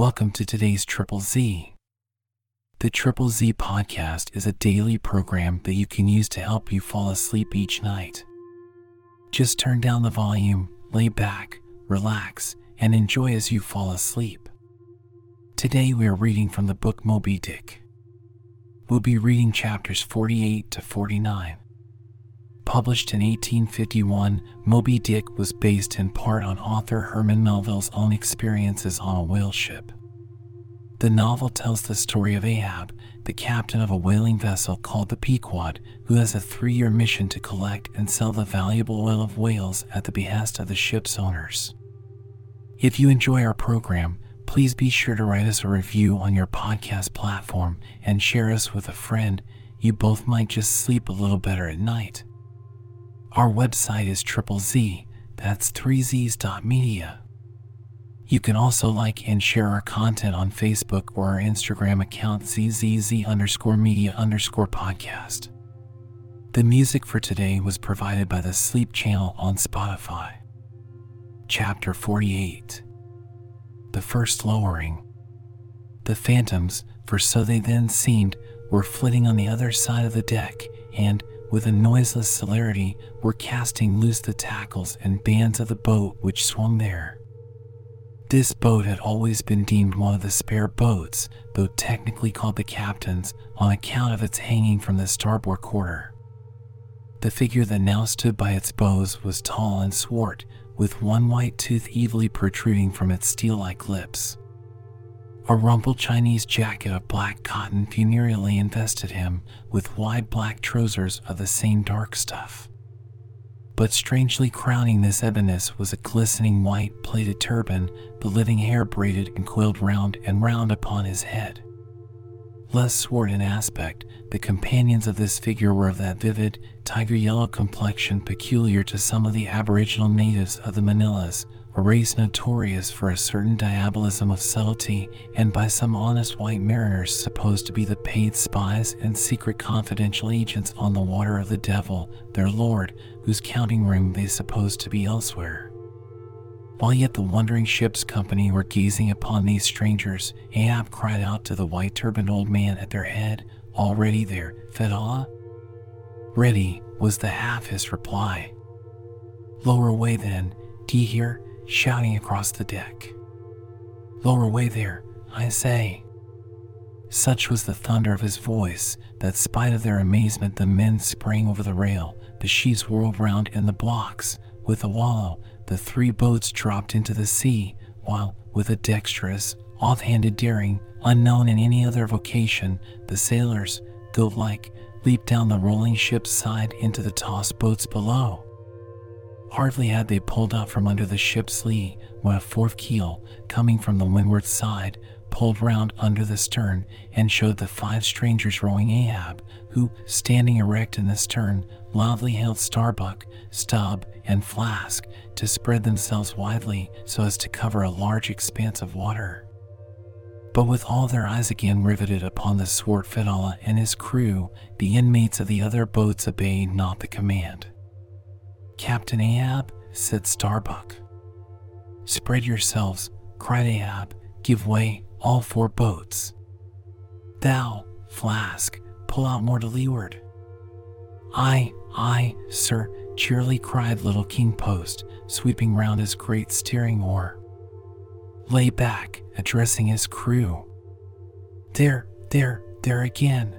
Welcome to today's Triple Z. The Triple Z podcast is a daily program that you can use to help you fall asleep each night. Just turn down the volume, lay back, relax, and enjoy as you fall asleep. Today we are reading from the book Moby Dick. We'll be reading chapters 48 to 49. Published in 1851, Moby Dick was based in part on author Herman Melville's own experiences on a whale ship. The novel tells the story of Ahab, the captain of a whaling vessel called the Pequod, who has a three year mission to collect and sell the valuable oil of whales at the behest of the ship's owners. If you enjoy our program, please be sure to write us a review on your podcast platform and share us with a friend. You both might just sleep a little better at night. Our website is triple Z, that's 3z's.media. You can also like and share our content on Facebook or our Instagram account zzz underscore media underscore podcast. The music for today was provided by the Sleep Channel on Spotify. Chapter 48 The First Lowering The phantoms, for so they then seemed, were flitting on the other side of the deck, and, with a noiseless celerity, were casting loose the tackles and bands of the boat which swung there. This boat had always been deemed one of the spare boats, though technically called the captain's, on account of its hanging from the starboard quarter. The figure that now stood by its bows was tall and swart, with one white tooth evilly protruding from its steel like lips. A rumpled Chinese jacket of black cotton funereally invested him, with wide black trousers of the same dark stuff. But strangely crowning this eboness was a glistening white plaited turban, the living hair braided and coiled round and round upon his head. Less swart in aspect, the companions of this figure were of that vivid, tiger yellow complexion peculiar to some of the aboriginal natives of the Manillas, a race notorious for a certain diabolism of subtlety, and by some honest white mariners supposed to be the paid spies and secret confidential agents on the water of the devil, their lord, whose counting room they supposed to be elsewhere. While yet the wondering ship's company were gazing upon these strangers, Ahab cried out to the white turbaned old man at their head, Already there, Fedallah? Ready was the half his reply. Lower away then, d'ye hear? Shouting across the deck. Lower away there, I say. Such was the thunder of his voice that, spite of their amazement, the men sprang over the rail, the sheaves whirled round in the blocks. With a wallow, the three boats dropped into the sea, while, with a dexterous, off-handed daring, unknown in any other vocation, the sailors, goat-like, leaped down the rolling ship's side into the tossed boats below. Hardly had they pulled out from under the ship's lee when a fourth keel, coming from the windward side, pulled round under the stern and showed the five strangers rowing Ahab, who, standing erect in the stern, loudly hailed Starbuck, Stubb, and Flask to spread themselves widely so as to cover a large expanse of water. But with all their eyes again riveted upon the swart Fedallah and his crew, the inmates of the other boats obeyed not the command. Captain Ahab, said Starbuck. Spread yourselves, cried Ahab, give way, all four boats. Thou, Flask, pull out more to leeward. Aye, aye, sir, cheerily cried little King Post, sweeping round his great steering oar. Lay back, addressing his crew. There, there, there again.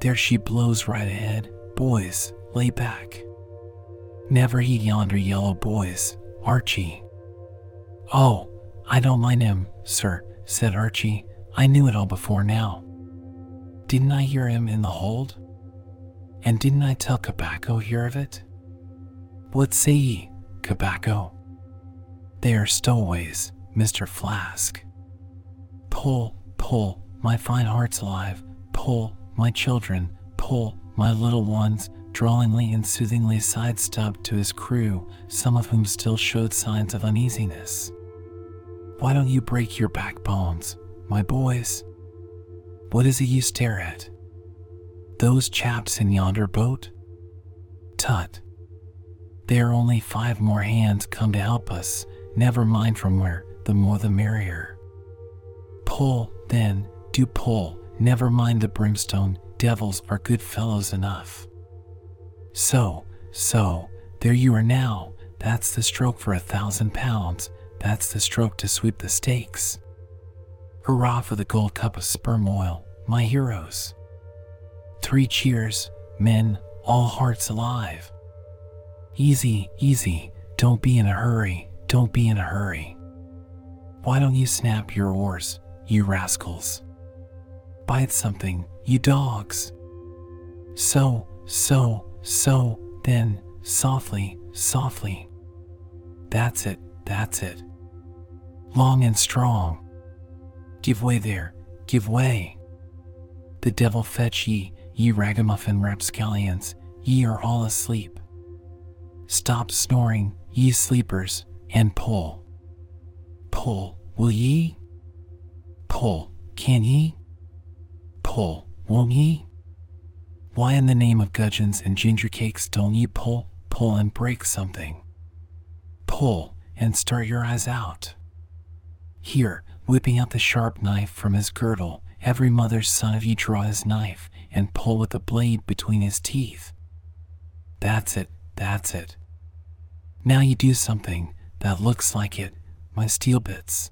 There she blows right ahead. Boys, lay back. Never heed yonder yellow boys, Archy. Oh, I don't mind him, sir, said Archy. I knew it all before now. Didn't I hear him in the hold? And didn't I tell Cabaco hear of it? What say ye, Cabaco? They are stowaways, Mr. Flask. Pull, pull, my fine heart's alive. Pull, my children, pull, my little ones, drawlingly and soothingly sighed Stubb to his crew, some of whom still showed signs of uneasiness. Why don't you break your backbones, my boys? What is it you stare at? Those chaps in yonder boat? Tut. There are only five more hands come to help us, never mind from where, the more the merrier. Pull, then, do pull, never mind the brimstone, devils are good fellows enough. So, so, there you are now, that's the stroke for a thousand pounds, that's the stroke to sweep the stakes. Hurrah for the gold cup of sperm oil, my heroes. Three cheers, men, all hearts alive. Easy, easy, don't be in a hurry, don't be in a hurry. Why don't you snap your oars, you rascals? Bite something, you dogs. So, so, so, then, softly, softly. That's it, that's it. Long and strong. Give way there, give way. The devil fetch ye, ye ragamuffin rapscallions, ye are all asleep. Stop snoring, ye sleepers, and pull. Pull, will ye? Pull, can ye? Pull, won't ye? Why in the name of gudgeons and ginger cakes don't ye pull, pull and break something? Pull and start your eyes out. Here, whipping out the sharp knife from his girdle, every mother's son of you draw his knife and pull with the blade between his teeth. That's it, that's it. Now you do something that looks like it, my steel bits.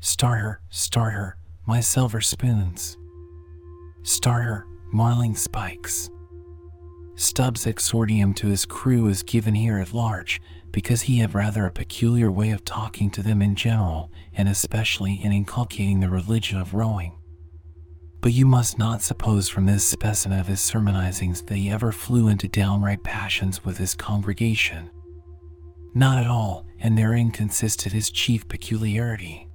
Star her, star her, my silver spoons. Starter, marling spikes. Stubb's exordium to his crew is given here at large because he had rather a peculiar way of talking to them in general, and especially in inculcating the religion of rowing. But you must not suppose from this specimen of his sermonizings that he ever flew into downright passions with his congregation. Not at all, and therein consisted his chief peculiarity.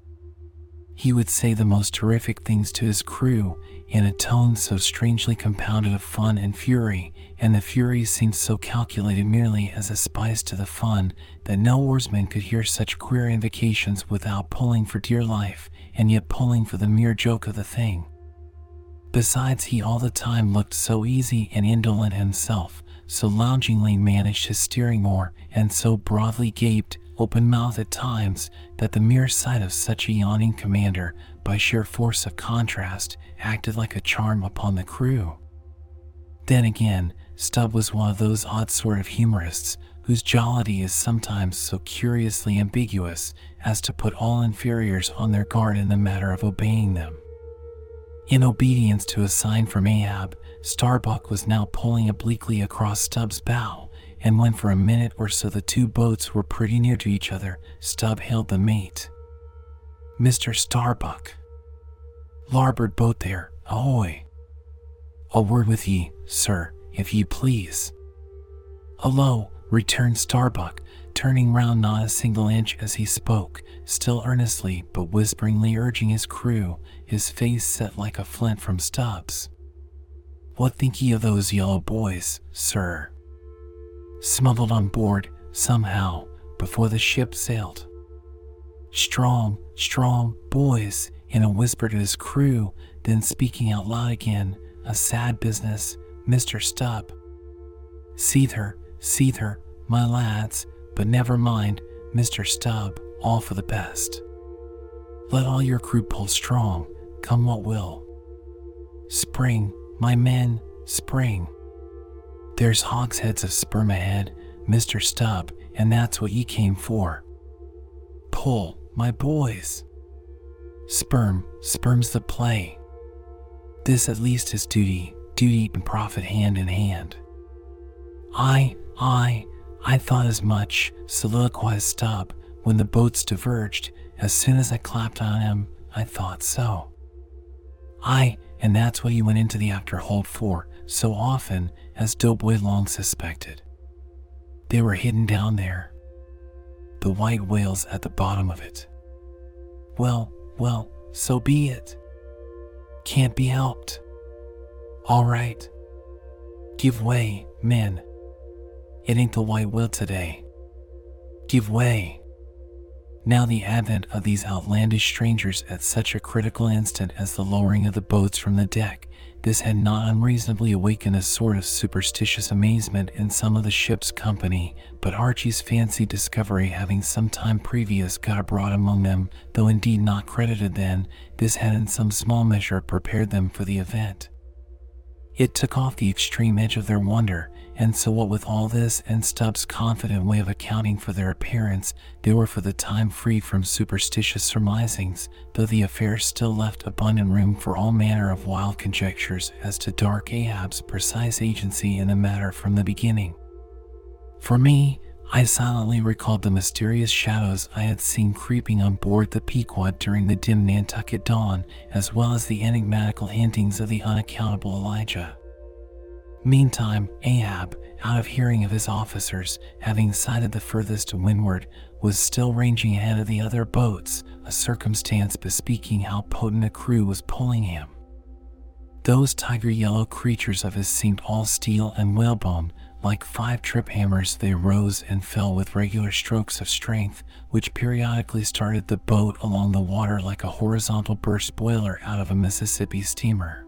He would say the most terrific things to his crew in a tone so strangely compounded of fun and fury, and the fury seemed so calculated merely as a spice to the fun that no oarsman could hear such queer invocations without pulling for dear life, and yet pulling for the mere joke of the thing. Besides, he all the time looked so easy and indolent himself, so loungingly managed his steering oar, and so broadly gaped, open mouthed at times, that the mere sight of such a yawning commander, by sheer force of contrast, acted like a charm upon the crew. Then again, Stubb was one of those odd sort of humorists whose jollity is sometimes so curiously ambiguous as to put all inferiors on their guard in the matter of obeying them. In obedience to a sign from Ahab, Starbuck was now pulling obliquely across Stubb's bow, and when for a minute or so the two boats were pretty near to each other, Stubb hailed the mate. Mr. Starbuck. Larboard boat there, ahoy. A word with ye, sir, if ye please. Hello, returned Starbuck, turning round not a single inch as he spoke, still earnestly but whisperingly urging his crew, his face set like a flint from Stubb's. What think ye of those yellow boys, sir? Smuggled on board, somehow, before the ship sailed. Strong, strong boys, in a whisper to his crew, then speaking out loud again, a sad business, Mr. Stubb. Seethe her, seethe her, my lads, but never mind, Mr. Stubb, all for the best. Let all your crew pull strong, come what will. Spring, my men, spring. There's hogsheads of sperm ahead, Mr. Stubb, and that's what ye came for. Pull, my boys. Sperm, sperm's the play. This at least is duty, duty and profit hand in hand. Aye, Aye, I thought as much, soliloquized Stubb, when the boats diverged. As soon as I clapped on him, I thought so. Aye, and that's what you went into the after hold for, so often, as Doughboy long suspected. They were hidden down there. The white whales at the bottom of it. Well, well, so be it. Can't be helped. All right. Give way, men. It ain't the white whale today. Give way. Now, the advent of these outlandish strangers at such a critical instant as the lowering of the boats from the deck, this had not unreasonably awakened a sort of superstitious amazement in some of the ship's company, but Archy's fancied discovery having some time previous got abroad among them, though indeed not credited then, this had in some small measure prepared them for the event. It took off the extreme edge of their wonder, and so what with all this and Stubb's confident way of accounting for their appearance, they were for the time free from superstitious surmisings, though the affair still left abundant room for all manner of wild conjectures as to Dark Ahab's precise agency in the matter from the beginning. For me, I silently recalled the mysterious shadows I had seen creeping on board the Pequod during the dim Nantucket dawn, as well as the enigmatical hintings of the unaccountable Elijah. Meantime, Ahab, out of hearing of his officers, having sighted the furthest to windward, was still ranging ahead of the other boats, a circumstance bespeaking how potent a crew was pulling him. Those tiger yellow creatures of his seemed all steel and whalebone, like five trip hammers, they rose and fell with regular strokes of strength, which periodically started the boat along the water like a horizontal burst boiler out of a Mississippi steamer.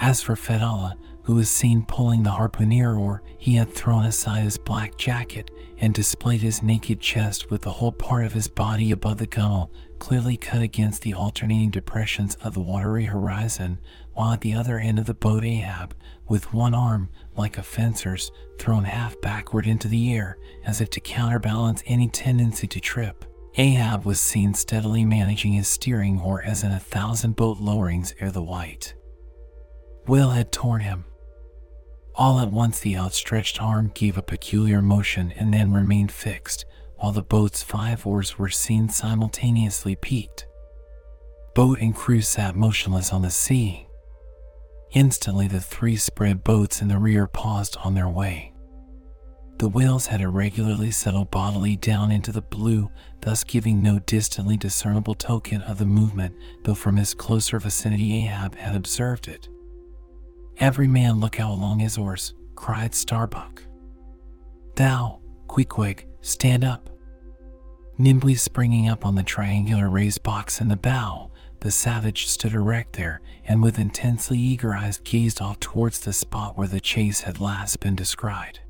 As for Fedallah, who was seen pulling the harpooner oar, he had thrown aside his black jacket and displayed his naked chest with the whole part of his body above the gunwale, clearly cut against the alternating depressions of the watery horizon, while at the other end of the boat Ahab, with one arm, like a fencer's, thrown half backward into the air, as if to counterbalance any tendency to trip. Ahab was seen steadily managing his steering oar as in a thousand boat lowerings ere the white Whale had torn him. All at once the outstretched arm gave a peculiar motion and then remained fixed, while the boat's five oars were seen simultaneously peaked. Boat and crew sat motionless on the sea. Instantly, the three spread boats in the rear paused on their way. The whales had irregularly settled bodily down into the blue, thus giving no distantly discernible token of the movement, though from his closer vicinity Ahab had observed it. Every man look out along his oars, cried Starbuck. Thou, Queequeg, stand up. Nimbly springing up on the triangular raised box in the bow, the savage stood erect there and with intensely eager eyes gazed off towards the spot where the chase had last been descried.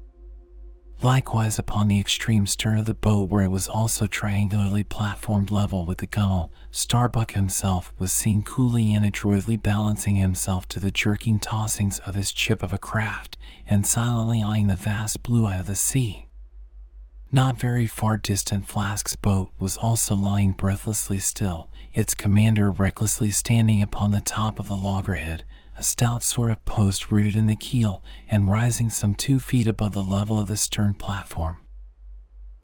Likewise, upon the extreme stern of the boat, where it was also triangularly platformed level with the gunwale, Starbuck himself was seen coolly and adroitly balancing himself to the jerking tossings of his chip of a craft and silently eyeing the vast blue eye of the sea. Not very far distant, Flask's boat was also lying breathlessly still, its commander recklessly standing upon the top of the loggerhead, a stout sort of post rooted in the keel and rising some two feet above the level of the stern platform.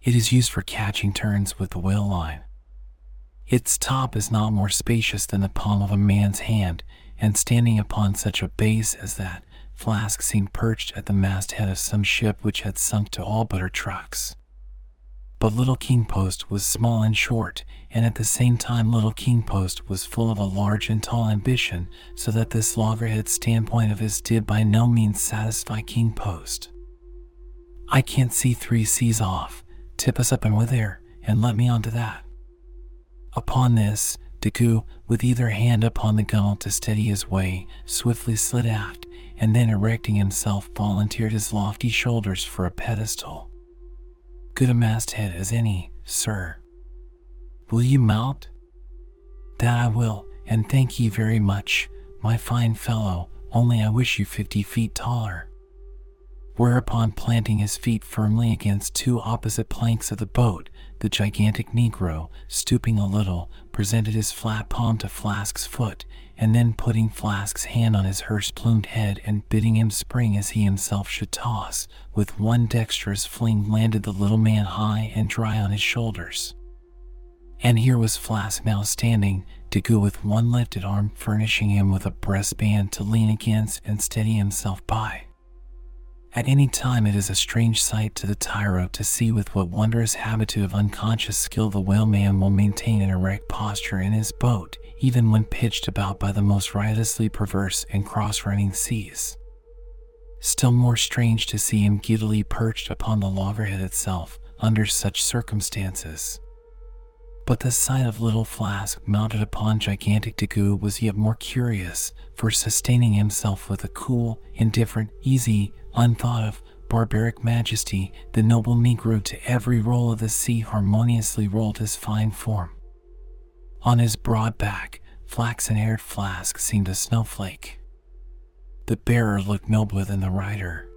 It is used for catching turns with the whale line. Its top is not more spacious than the palm of a man's hand, and standing upon such a base as that, Flask seemed perched at the masthead of some ship which had sunk to all but her trucks. But Little King Post was small and short, and at the same time Little King Post was full of a large and tall ambition, so that this loggerhead standpoint of his did by no means satisfy King Post. I can't see three seas off. Tip us up and with air, and let me onto that. Upon this, Daggoo, with either hand upon the gunwale to steady his way, swiftly slid aft, and then erecting himself, volunteered his lofty shoulders for a pedestal good a masthead as any, sir. Will you mount? That I will, and thank ye very much, my fine fellow, only I wish you fifty feet taller. Whereupon, planting his feet firmly against two opposite planks of the boat, the gigantic Negro, stooping a little, presented his flat palm to Flask's foot, and then putting Flask's hand on his hearse plumed head and bidding him spring as he himself should toss, with one dexterous fling landed the little man high and dry on his shoulders. And here was Flask now standing, Daggoo with one lifted arm furnishing him with a breastband to lean against and steady himself by. At any time, it is a strange sight to the tyro to see with what wondrous habitude of unconscious skill the whaleman will maintain an erect posture in his boat, even when pitched about by the most riotously perverse and cross running seas. Still more strange to see him giddily perched upon the loggerhead itself under such circumstances. But the sight of little Flask mounted upon gigantic Daggoo was yet more curious, for sustaining himself with a cool, indifferent, easy, unthought of, barbaric majesty, the noble Negro to every roll of the sea harmoniously rolled his fine form. On his broad back, flaxen haired Flask seemed a snowflake. The bearer looked nobler than the rider.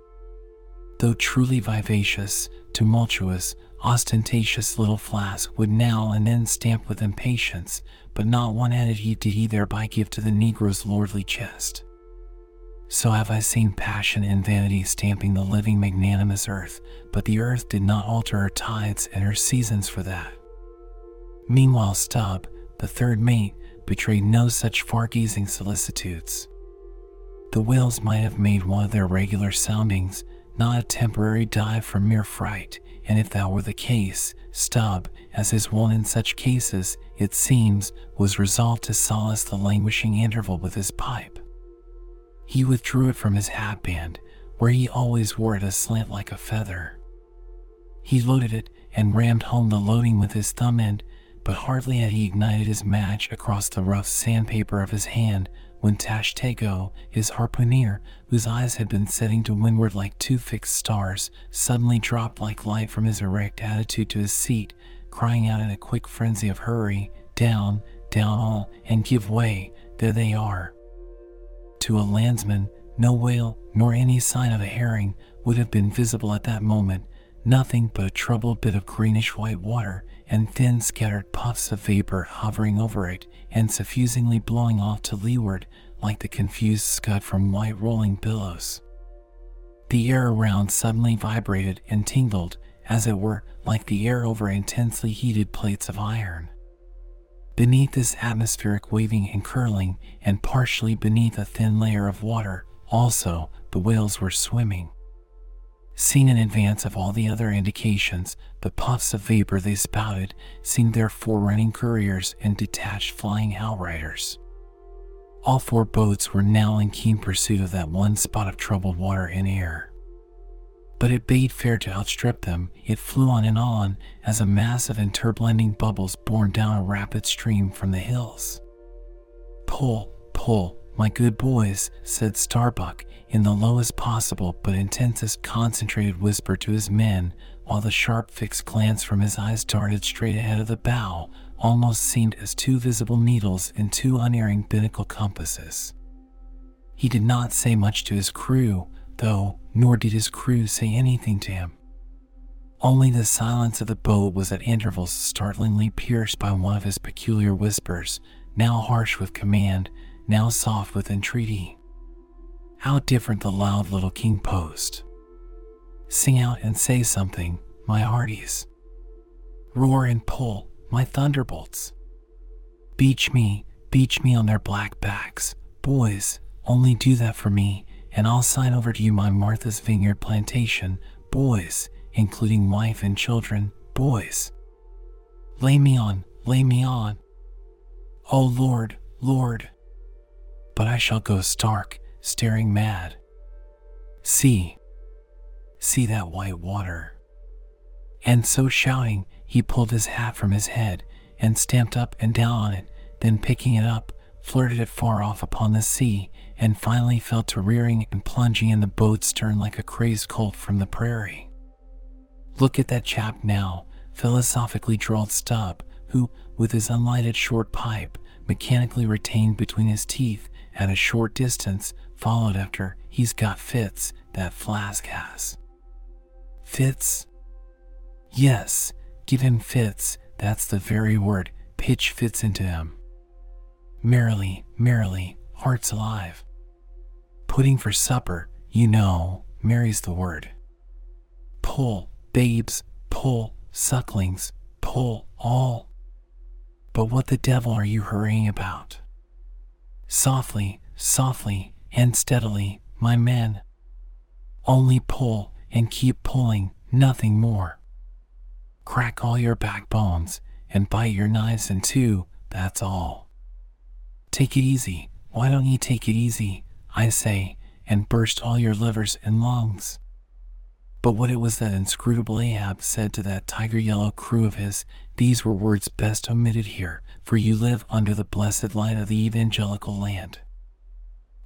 Though truly vivacious, tumultuous, ostentatious little Flask would now and then stamp with impatience, but not one heed did he thereby give to the Negro's lordly chest. So have I seen passion and vanity stamping the living magnanimous earth, but the earth did not alter her tides and her seasons for that. Meanwhile, Stubb, the third mate, betrayed no such far gazing solicitudes. The whales might have made one of their regular soundings, not a temporary dive from mere fright, and if that were the case, Stubb, as is wont in such cases, it seems, was resolved to solace the languishing interval with his pipe. He withdrew it from his hatband, where he always wore it aslant like a feather. He loaded it and rammed home the loading with his thumb end, but hardly had he ignited his match across the rough sandpaper of his hand when Tashtego, his harpooner, whose eyes had been setting to windward like two fixed stars, suddenly dropped like light from his erect attitude to his seat, crying out in a quick frenzy of hurry, down, down all, and give way, there they are. To a landsman, no whale nor any sign of a herring would have been visible at that moment, nothing but a troubled bit of greenish white water and thin scattered puffs of vapor hovering over it and suffusingly blowing off to leeward like the confused scud from white rolling billows. The air around suddenly vibrated and tingled, as it were, like the air over intensely heated plates of iron. Beneath this atmospheric waving and curling, and partially beneath a thin layer of water, also, the whales were swimming. Seen in advance of all the other indications, the puffs of vapor they spouted seemed their forerunning couriers and detached flying outriders. All four boats were now in keen pursuit of that one spot of troubled water and air. But it bade fair to outstrip them. It flew on and on as a mass of interblending bubbles borne down a rapid stream from the hills. Pull, pull, my good boys, said Starbuck in the lowest possible but intensest concentrated whisper to his men, while the sharp fixed glance from his eyes darted straight ahead of the bow, almost seemed as two visible needles in two unerring binnacle compasses. He did not say much to his crew, though, nor did his crew say anything to him. Only the silence of the boat was at intervals startlingly pierced by one of his peculiar whispers, now harsh with command, now soft with entreaty. How different the loud little king post. Sing out and say something, my hearties. Roar and pull, my thunderbolts. Beach me, beach me on their black backs. Boys, only do that for me, and I'll sign over to you my Martha's Vineyard plantation. Boys, including wife and children, boys. Lay me on, lay me on. Oh Lord, Lord, but I shall go stark, staring mad. See, see that white water. And so shouting, he pulled his hat from his head and stamped up and down on it, then picking it up, flirted it far off upon the sea, and finally fell to rearing and plunging in the boat's stern like a crazed colt from the prairie. Look at that chap now, philosophically drawled Stubb, who, with his unlighted short pipe, mechanically retained between his teeth, at a short distance, followed after he's got fits that Flask has. Fits? Yes, give him fits, that's the very word, pitch fits into him. Merrily, merrily, hearts alive. Pudding for supper, you know, Mary's the word. Pull, babes, pull, sucklings, pull, all. But what the devil are you hurrying about? Softly, softly, and steadily, my men. Only pull and keep pulling, nothing more. Crack all your backbones and bite your knives in two, that's all. Take it easy. Why don't you take it easy, I say, and burst all your livers and lungs? But what it was that inscrutable Ahab said to that tiger yellow crew of his, these were words best omitted here, for you live under the blessed light of the evangelical land.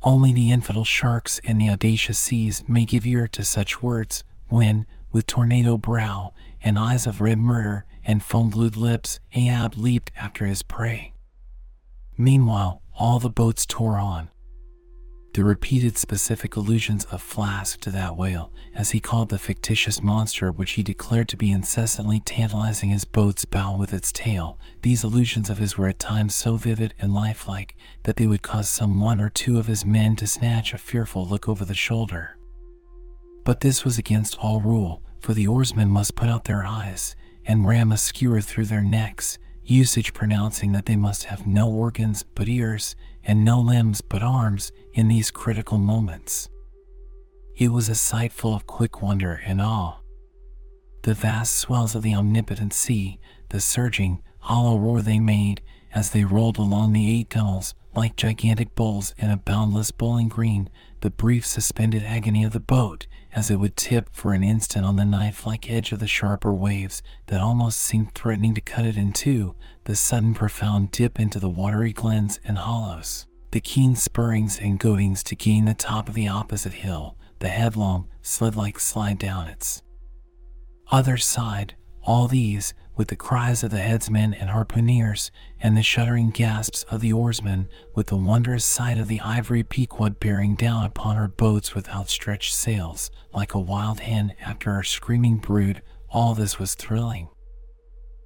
Only the infidel sharks in the audacious seas may give ear to such words, when, with tornado brow, and eyes of red murder, and foam glued lips, Ahab leaped after his prey. Meanwhile, all the boats tore on, the repeated specific allusions of Flask to that whale, as he called the fictitious monster which he declared to be incessantly tantalizing his boat's bow with its tail, these allusions of his were at times so vivid and lifelike that they would cause some one or two of his men to snatch a fearful look over the shoulder. But this was against all rule, for the oarsmen must put out their eyes and ram a skewer through their necks, usage pronouncing that they must have no organs but ears and no limbs but arms in these critical moments. It was a sight full of quick wonder and awe. The vast swells of the omnipotent sea, the surging, hollow roar they made as they rolled along the eight gunnels like gigantic bowls in a boundless bowling green, the brief suspended agony of the boat as it would tip for an instant on the knife like edge of the sharper waves that almost seemed threatening to cut it in two, the sudden profound dip into the watery glens and hollows, the keen spurrings and goadings to gain the top of the opposite hill, the headlong, slid like slide down its other side, all these, with the cries of the headsmen and harpooneers, and the shuddering gasps of the oarsmen, with the wondrous sight of the ivory Pequod bearing down upon her boats with outstretched sails, like a wild hen after her screaming brood, all this was thrilling.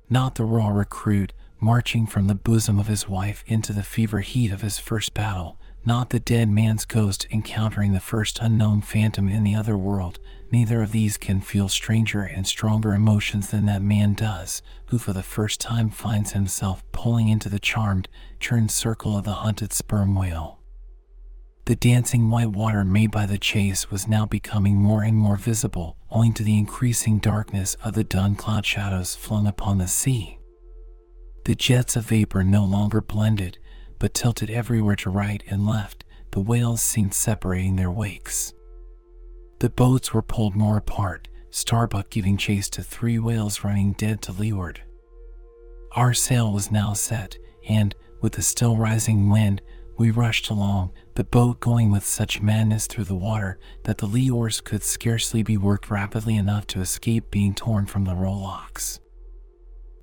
Not the raw recruit, marching from the bosom of his wife into the fever heat of his first battle, not the dead man's ghost encountering the first unknown phantom in the other world. Neither of these can feel stranger and stronger emotions than that man does, who for the first time finds himself pulling into the charmed, churned circle of the hunted sperm whale. The dancing white water made by the chase was now becoming more and more visible, owing to the increasing darkness of the dun cloud shadows flung upon the sea. The jets of vapor no longer blended, but tilted everywhere to right and left, the whales seemed separating their wakes. The boats were pulled more apart, Starbuck giving chase to three whales running dead to leeward. Our sail was now set, and, with the still rising wind, we rushed along, the boat going with such madness through the water that the lee oars could scarcely be worked rapidly enough to escape being torn from the rowlocks.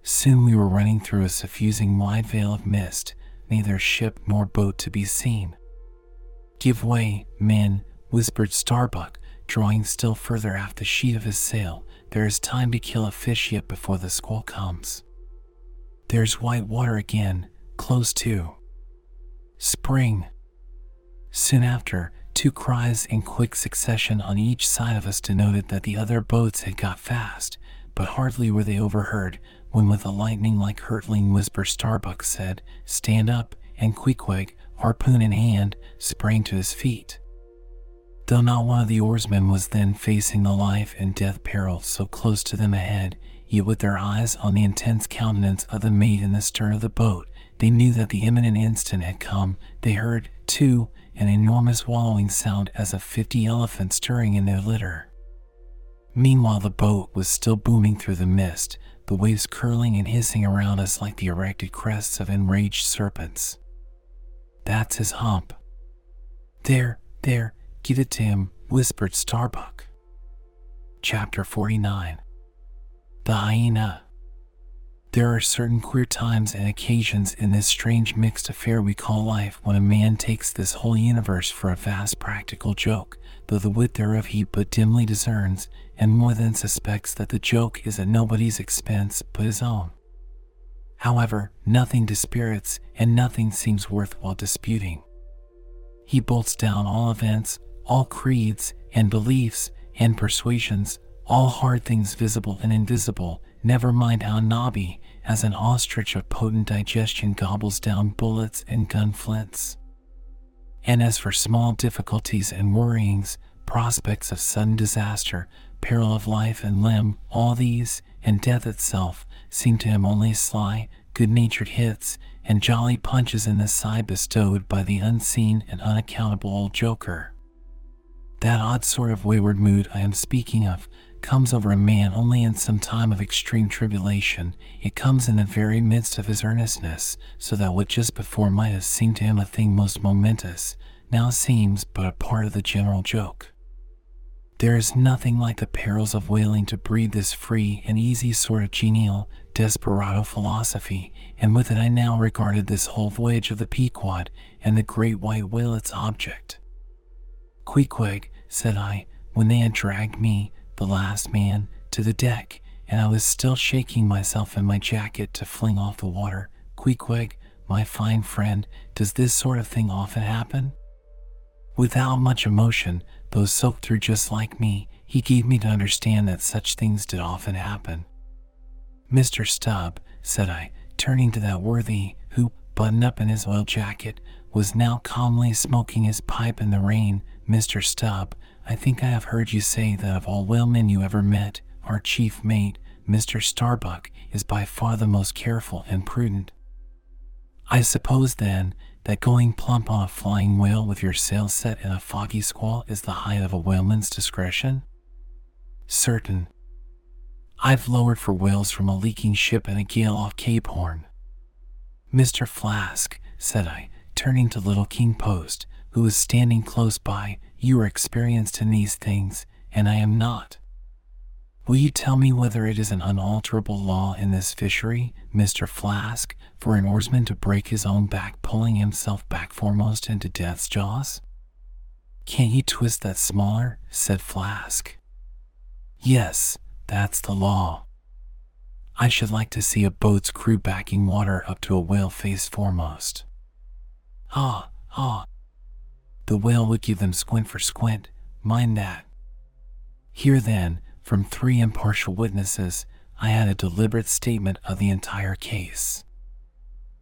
Soon we were running through a suffusing wide veil of mist, neither ship nor boat to be seen. Give way, men, whispered Starbuck, drawing still further aft the sheet of his sail. There is time to kill a fish yet before the squall comes. There's white water again, close to. Spring. Soon after, two cries in quick succession on each side of us denoted that the other boats had got fast, but hardly were they overheard when with a lightning like hurtling whisper Starbuck said, Stand up, and Queequeg, harpoon in hand, sprang to his feet. Though not one of the oarsmen was then facing the life and death peril so close to them ahead, yet with their eyes on the intense countenance of the mate in the stern of the boat, they knew that the imminent instant had come. They heard, too, an enormous wallowing sound as of fifty elephants stirring in their litter. Meanwhile, the boat was still booming through the mist, the waves curling and hissing around us like the erected crests of enraged serpents. That's his hump. There, there, give it to him, whispered Starbuck. Chapter 49 The Hyena there are certain queer times and occasions in this strange mixed affair we call life when a man takes this whole universe for a vast practical joke, though the wit thereof he but dimly discerns, and more than suspects that the joke is at nobody's expense but his own. However, nothing dispirits, and nothing seems worthwhile disputing. He bolts down all events, all creeds, and beliefs, and persuasions, all hard things visible and invisible, Never mind how knobby, as an ostrich of potent digestion gobbles down bullets and gun flints. And as for small difficulties and worryings, prospects of sudden disaster, peril of life and limb, all these, and death itself, seem to him only sly, good natured hits and jolly punches in the side bestowed by the unseen and unaccountable old joker. That odd sort of wayward mood I am speaking of comes over a man only in some time of extreme tribulation, it comes in the very midst of his earnestness, so that what just before might have seemed to him a thing most momentous, now seems but a part of the general joke. There is nothing like the perils of whaling to breed this free and easy sort of genial, desperado philosophy, and with it I now regarded this whole voyage of the Pequod and the great white whale its object. Queequeg, said I, when they had dragged me, the last man, to the deck, and I was still shaking myself in my jacket to fling off the water. Queequeg, my fine friend, does this sort of thing often happen? Without much emotion, though soaked through just like me, he gave me to understand that such things did often happen. Mr. Stubb, said I, turning to that worthy, who, buttoned up in his oil jacket, was now calmly smoking his pipe in the rain, Mr. Stubb, I think I have heard you say that of all whalemen you ever met, our chief mate, Mr. Starbuck, is by far the most careful and prudent. I suppose, then, that going plump on a flying whale with your sails set in a foggy squall is the height of a whaleman's discretion? Certain. I've lowered for whales from a leaking ship in a gale off Cape Horn. Mr. Flask, said I, turning to little King Post, who was standing close by, you are experienced in these things, and I am not. Will you tell me whether it is an unalterable law in this fishery, Mr. Flask, for an oarsman to break his own back pulling himself back foremost into death's jaws? Can't you twist that smaller? said Flask. Yes, that's the law. I should like to see a boat's crew backing water up to a whale face foremost. Ah, ah. The whale would give them squint for squint, mind that. Here then, from three impartial witnesses, I had a deliberate statement of the entire case.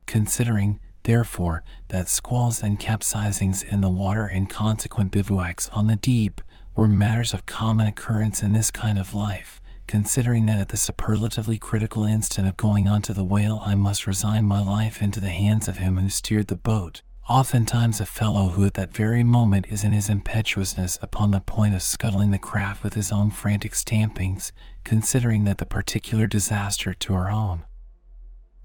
Considering, therefore, that squalls and capsizings in the water and consequent bivouacs on the deep were matters of common occurrence in this kind of life, considering that at the superlatively critical instant of going on to the whale I must resign my life into the hands of him who steered the boat, Oftentimes, a fellow who at that very moment is in his impetuousness upon the point of scuttling the craft with his own frantic stampings, considering that the particular disaster to our own.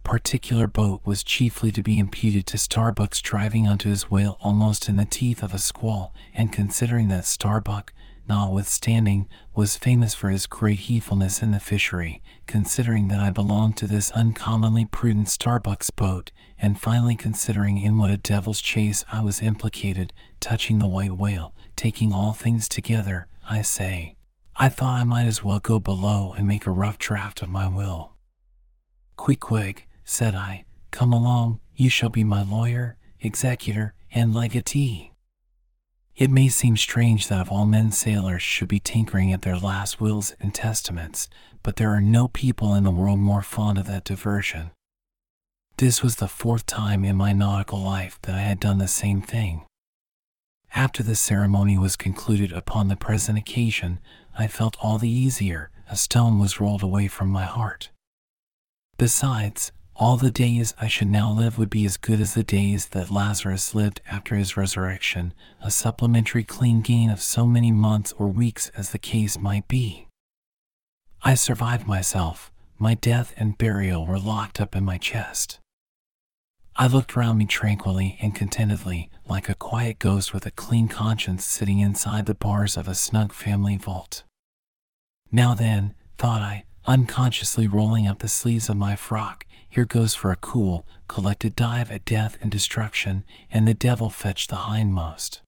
Particular boat was chiefly to be imputed to Starbuck's driving onto his whale almost in the teeth of a squall, and considering that Starbuck, notwithstanding, was famous for his great heedfulness in the fishery, considering that I belonged to this uncommonly prudent Starbuck's boat, and finally considering in what a devil's chase I was implicated, touching the white whale, taking all things together, I say, I thought I might as well go below and make a rough draft of my will. Queequeg, said I, come along, you shall be my lawyer, executor, and legatee. It may seem strange that of all men sailors should be tinkering at their last wills and testaments, but there are no people in the world more fond of that diversion. This was the fourth time in my nautical life that I had done the same thing. After the ceremony was concluded upon the present occasion, I felt all the easier, a stone was rolled away from my heart. Besides, all the days I should now live would be as good as the days that Lazarus lived after his resurrection, a supplementary clean gain of so many months or weeks as the case might be. I survived myself, my death and burial were locked up in my chest. I looked round me tranquilly and contentedly, like a quiet ghost with a clean conscience sitting inside the bars of a snug family vault. Now then, thought I, unconsciously rolling up the sleeves of my frock here goes for a cool, collected dive at death and destruction, and the devil fetch the hindmost.